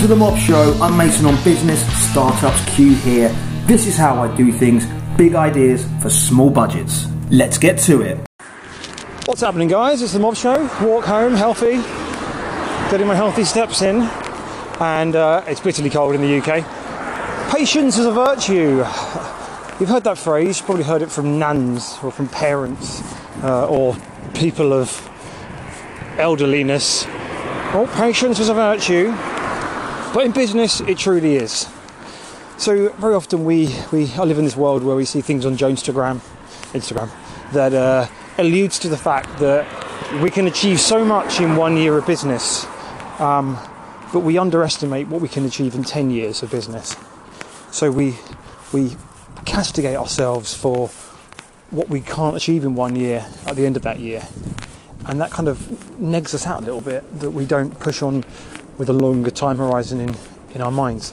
to the Mob Show. I'm Mason on Business Startups Q here. This is how I do things big ideas for small budgets. Let's get to it. What's happening, guys? It's the Mob Show. Walk home, healthy, getting my healthy steps in, and uh, it's bitterly cold in the UK. Patience is a virtue. You've heard that phrase, you've probably heard it from nans or from parents uh, or people of elderliness. Well, patience is a virtue, but in business it truly is. So very often we, we I live in this world where we see things on Jonestragram, Instagram, that uh, alludes to the fact that we can achieve so much in one year of business, um, but we underestimate what we can achieve in 10 years of business. So we, we castigate ourselves for what we can't achieve in one year at the end of that year. And that kind of negs us out a little bit that we don't push on with a longer time horizon in, in our minds.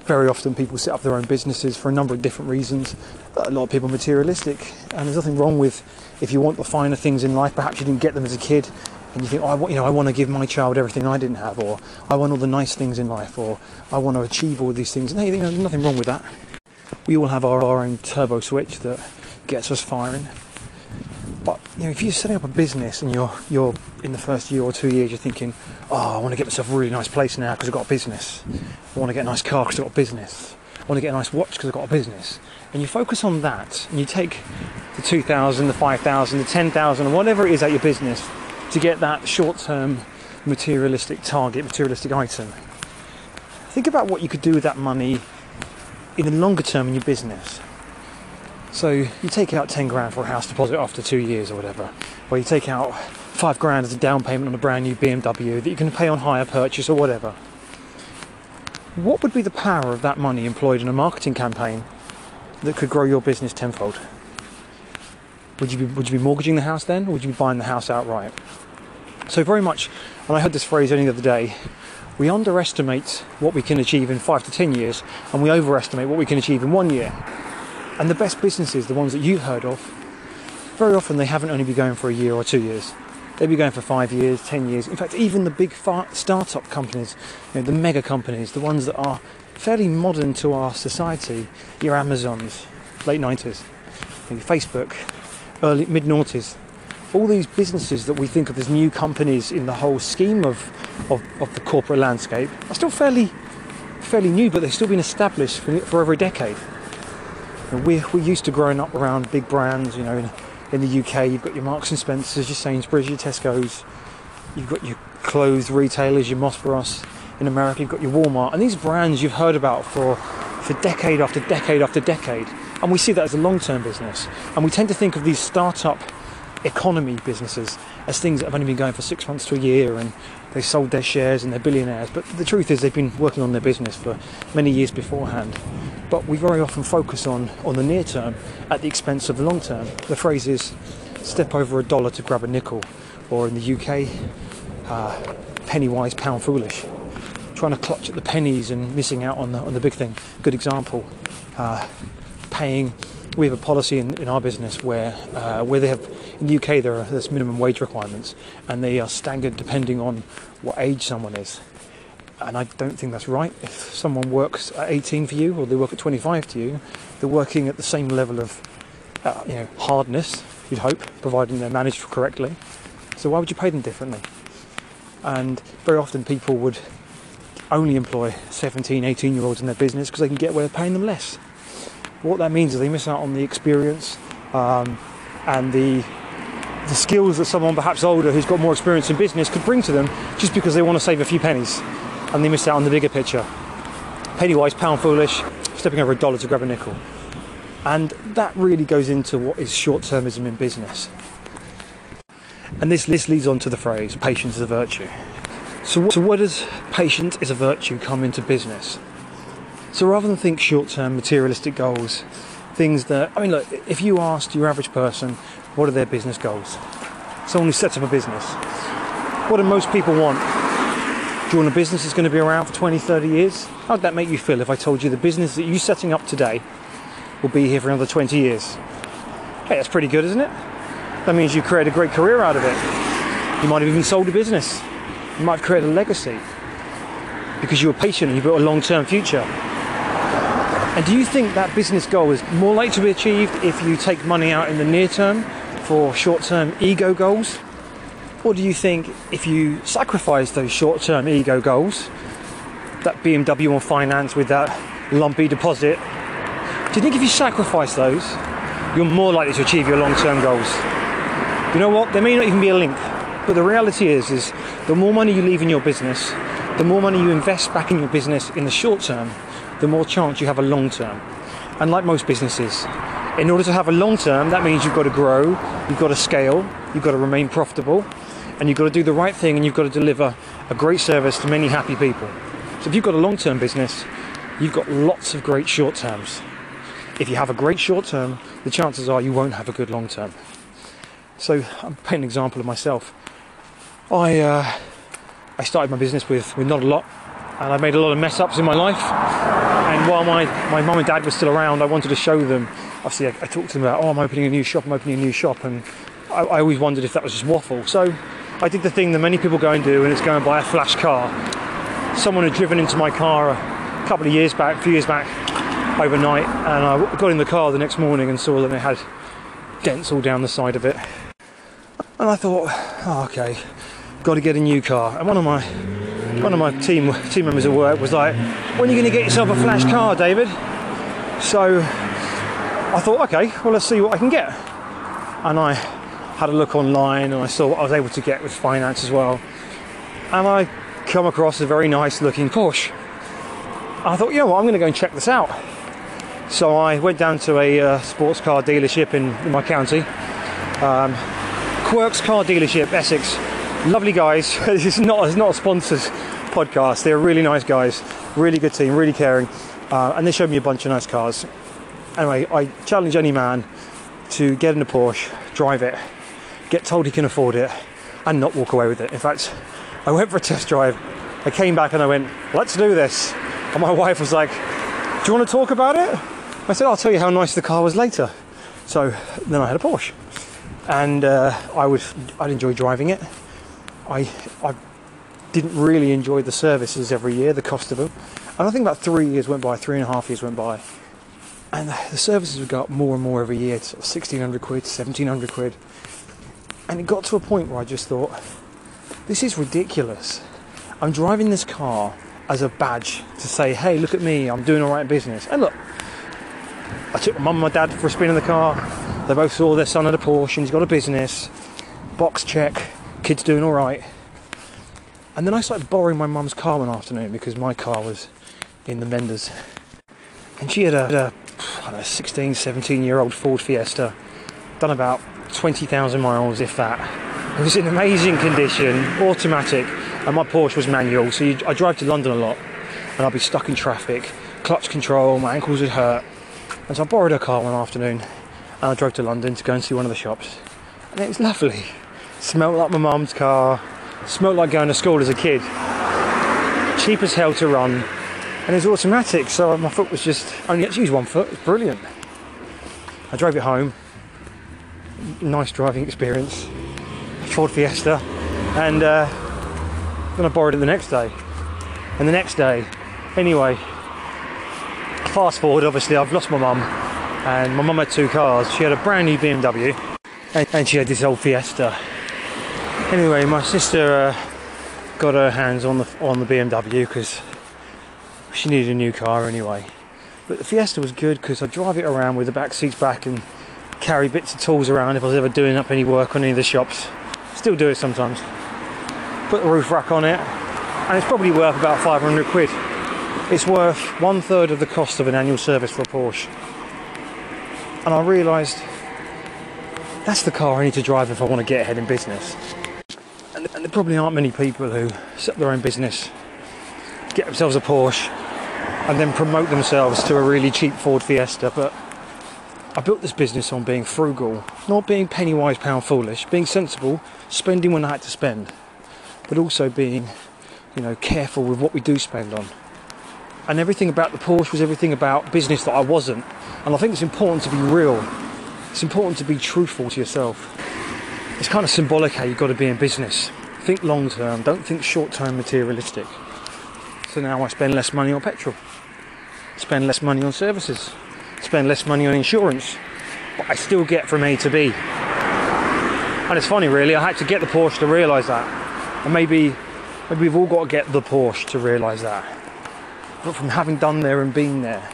Very often people set up their own businesses for a number of different reasons. A lot of people are materialistic, and there's nothing wrong with if you want the finer things in life, perhaps you didn't get them as a kid, and you think, oh, I, want- you know, I want to give my child everything I didn't have, or I want all the nice things in life, or I want to achieve all these things. No, you know, there's nothing wrong with that. We all have our, our own turbo switch that gets us firing. But you know, if you're setting up a business and you're you're in the first year or two years, you're thinking, oh, I want to get myself a really nice place now because I've got a business. I want to get a nice car because I've got a business. I want to get a nice watch because I've got a business. And you focus on that, and you take the two thousand, the five thousand, the ten thousand, whatever it is at your business to get that short-term materialistic target, materialistic item. Think about what you could do with that money in the longer term in your business. So you take out 10 grand for a house deposit after two years or whatever, or you take out five grand as a down payment on a brand new BMW that you can pay on hire purchase or whatever. What would be the power of that money employed in a marketing campaign that could grow your business tenfold? Would you be, would you be mortgaging the house then, or would you be buying the house outright? So very much, and I heard this phrase only the other day, we underestimate what we can achieve in five to ten years, and we overestimate what we can achieve in one year. And the best businesses, the ones that you've heard of, very often they haven't only been going for a year or two years. They'll be going for five years, ten years. In fact, even the big startup companies, you know, the mega companies, the ones that are fairly modern to our society, your Amazons, late 90s, your Facebook, early mid noughties, all these businesses that we think of as new companies in the whole scheme of, of, of the corporate landscape are still fairly fairly new, but they've still been established for, for over a decade. We're, we're used to growing up around big brands, you know, in, in the UK you've got your Marks and Spencers, your Sainsbury's, your Tesco's, you've got your clothes retailers, your Moss Bros. In America you've got your Walmart, and these brands you've heard about for, for decade after decade after decade. And we see that as a long-term business. And we tend to think of these startup economy businesses as things that have only been going for six months to a year and they sold their shares and they're billionaires. But the truth is they've been working on their business for many years beforehand. But we very often focus on, on the near term at the expense of the long term. The phrase is step over a dollar to grab a nickel, or in the UK, uh, penny wise, pound foolish. Trying to clutch at the pennies and missing out on the, on the big thing. Good example. Uh, paying. We have a policy in, in our business where uh, where they have in the UK there are there's minimum wage requirements and they are staggered depending on what age someone is. And I don't think that's right. If someone works at 18 for you or they work at 25 to you, they're working at the same level of uh, you know hardness. You'd hope, providing they're managed correctly. So why would you pay them differently? And very often people would only employ 17, 18 year olds in their business because they can get away with paying them less. What that means is they miss out on the experience um, and the the skills that someone perhaps older who's got more experience in business could bring to them just because they want to save a few pennies and they miss out on the bigger picture. Penny wise, pound foolish, stepping over a dollar to grab a nickel. And that really goes into what is short termism in business. And this list leads on to the phrase patience is a virtue. So, so where does patience is a virtue come into business? So rather than think short term materialistic goals, things that, I mean, look, if you asked your average person what are their business goals, someone who sets up a business, what do most people want? Do you want a business that's going to be around for 20, 30 years? How would that make you feel if I told you the business that you're setting up today will be here for another 20 years? Hey, that's pretty good, isn't it? That means you create a great career out of it. You might have even sold a business. You might have created a legacy. because you were patient and you built a long term future. And do you think that business goal is more likely to be achieved if you take money out in the near term for short term ego goals? Or do you think if you sacrifice those short term ego goals, that BMW on finance with that lumpy deposit, do you think if you sacrifice those, you're more likely to achieve your long term goals? You know what? There may not even be a link, but the reality is, is the more money you leave in your business, the more money you invest back in your business in the short term, the more chance you have a long term. And like most businesses, in order to have a long term, that means you've got to grow, you've got to scale, you've got to remain profitable, and you've got to do the right thing and you've got to deliver a great service to many happy people. So if you've got a long term business, you've got lots of great short terms. If you have a great short term, the chances are you won't have a good long term. So I'm painting an example of myself. I uh, I started my business with, with not a lot, and I made a lot of mess ups in my life. And while my, my mum and dad were still around, I wanted to show them. Obviously, I, I talked to them about, oh, I'm opening a new shop, I'm opening a new shop, and I, I always wondered if that was just waffle. So I did the thing that many people go and do, and it's go and buy a flash car. Someone had driven into my car a couple of years back, a few years back, overnight, and I got in the car the next morning and saw that it had dents all down the side of it. And I thought, oh, okay, got to get a new car. And one of my one of my team team members at work was like, "When are you going to get yourself a flash car, David?" So I thought, okay, well let's see what I can get. And I had a look online and I saw what I was able to get with finance as well. And I come across a very nice looking Porsche. I thought, you know what, I'm going to go and check this out. So I went down to a uh, sports car dealership in, in my county. Um, Quirks Car Dealership, Essex. Lovely guys. this is not, it's not a sponsored podcast. They're really nice guys, really good team, really caring. Uh, and they showed me a bunch of nice cars. Anyway, I challenge any man to get in a Porsche, drive it, get told he can afford it, and not walk away with it. In fact, I went for a test drive. I came back and I went, let's do this. And my wife was like, do you want to talk about it? I said, I'll tell you how nice the car was later. So then I had a Porsche, and uh, I would I'd enjoy driving it. I I didn't really enjoy the services every year, the cost of them. And I think about three years went by, three and a half years went by, and the services would go up more and more every year, sort of 1600 quid, 1700 quid. And it got to a point where I just thought, this is ridiculous. I'm driving this car as a badge to say, hey, look at me, I'm doing all right in business. And look, I took my mum and my dad for a spin in the car. They both saw their son at a Porsche and he's got a business. Box check, kids doing all right. And then I started borrowing my mum's car one afternoon because my car was in the menders. And she had a, don't know, 16, 17 year old Ford Fiesta, done about 20,000 miles, if that. It was in amazing condition, automatic, and my Porsche was manual. So you, I drive to London a lot, and I'd be stuck in traffic, clutch control, my ankles would hurt. And so I borrowed a car one afternoon, and I drove to London to go and see one of the shops. And it was lovely. Smelled like my mum's car, smelled like going to school as a kid. Cheap as hell to run, and it was automatic, so my foot was just only had to use one foot. It was brilliant. I drove it home. Nice driving experience. Ford Fiesta, and uh, then I borrowed it the next day, and the next day. Anyway, fast forward. Obviously, I've lost my mum, and my mum had two cars. She had a brand new BMW, and, and she had this old Fiesta. Anyway, my sister uh, got her hands on the on the BMW because she needed a new car anyway. But the Fiesta was good because I drive it around with the back seats back and carry bits of tools around if I was ever doing up any work on any of the shops. Still do it sometimes. Put the roof rack on it, and it's probably worth about 500 quid. It's worth one third of the cost of an annual service for a Porsche. And I realised that's the car I need to drive if I want to get ahead in business. And, and there probably aren't many people who set up their own business, get themselves a Porsche, and then promote themselves to a really cheap Ford Fiesta. But I built this business on being frugal, not being penny wise, pound foolish, being sensible, spending when I had to spend, but also being, you know, careful with what we do spend on. And everything about the Porsche was everything about business that I wasn't. And I think it's important to be real. It's important to be truthful to yourself. It's kind of symbolic how you've got to be in business. Think long term, don't think short term materialistic. So now I spend less money on petrol, spend less money on services, spend less money on insurance, but I still get from A to B. And it's funny, really. I had to get the Porsche to realise that, and maybe, maybe we've all got to get the Porsche to realise that. But from having done there and been there,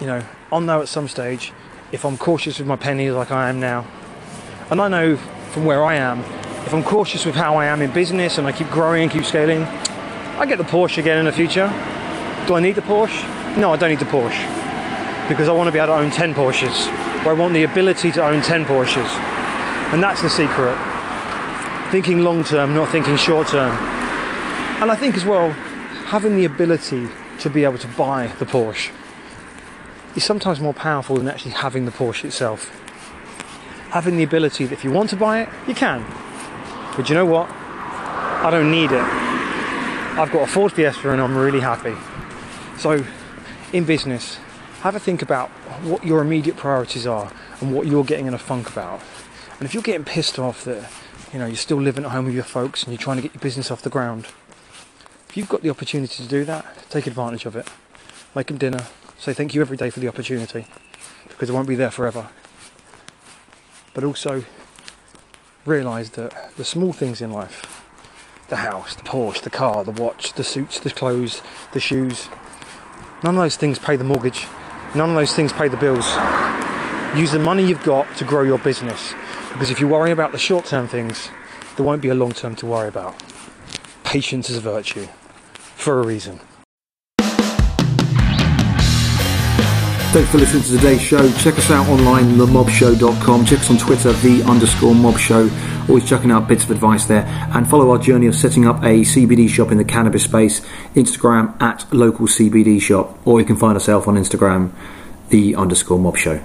you know, I'll know at some stage if I'm cautious with my pennies like I am now. And I know from where I am, if I'm cautious with how I am in business and I keep growing and keep scaling, I get the Porsche again in the future. Do I need the Porsche? No, I don't need the Porsche. Because I want to be able to own 10 Porsches. Or I want the ability to own 10 Porsches. And that's the secret. Thinking long term, not thinking short term. And I think as well, having the ability to be able to buy the Porsche is sometimes more powerful than actually having the Porsche itself. Having the ability that if you want to buy it, you can. But you know what? I don't need it. I've got a Ford Fiesta and I'm really happy. So, in business, have a think about what your immediate priorities are and what you're getting in a funk about. And if you're getting pissed off that you know you're still living at home with your folks and you're trying to get your business off the ground, if you've got the opportunity to do that, take advantage of it. Make them dinner, Say thank you every day for the opportunity because it won't be there forever. But also realise that the small things in life the house, the Porsche, the car, the watch, the suits, the clothes, the shoes none of those things pay the mortgage, none of those things pay the bills. Use the money you've got to grow your business because if you worry about the short term things, there won't be a long term to worry about. Patience is a virtue for a reason. Thanks for listening to today's show. Check us out online, themobshow.com. Check us on Twitter, the underscore mob show. Always chucking out bits of advice there. And follow our journey of setting up a CBD shop in the cannabis space. Instagram at local CBD shop. Or you can find ourselves on Instagram, the underscore mob show.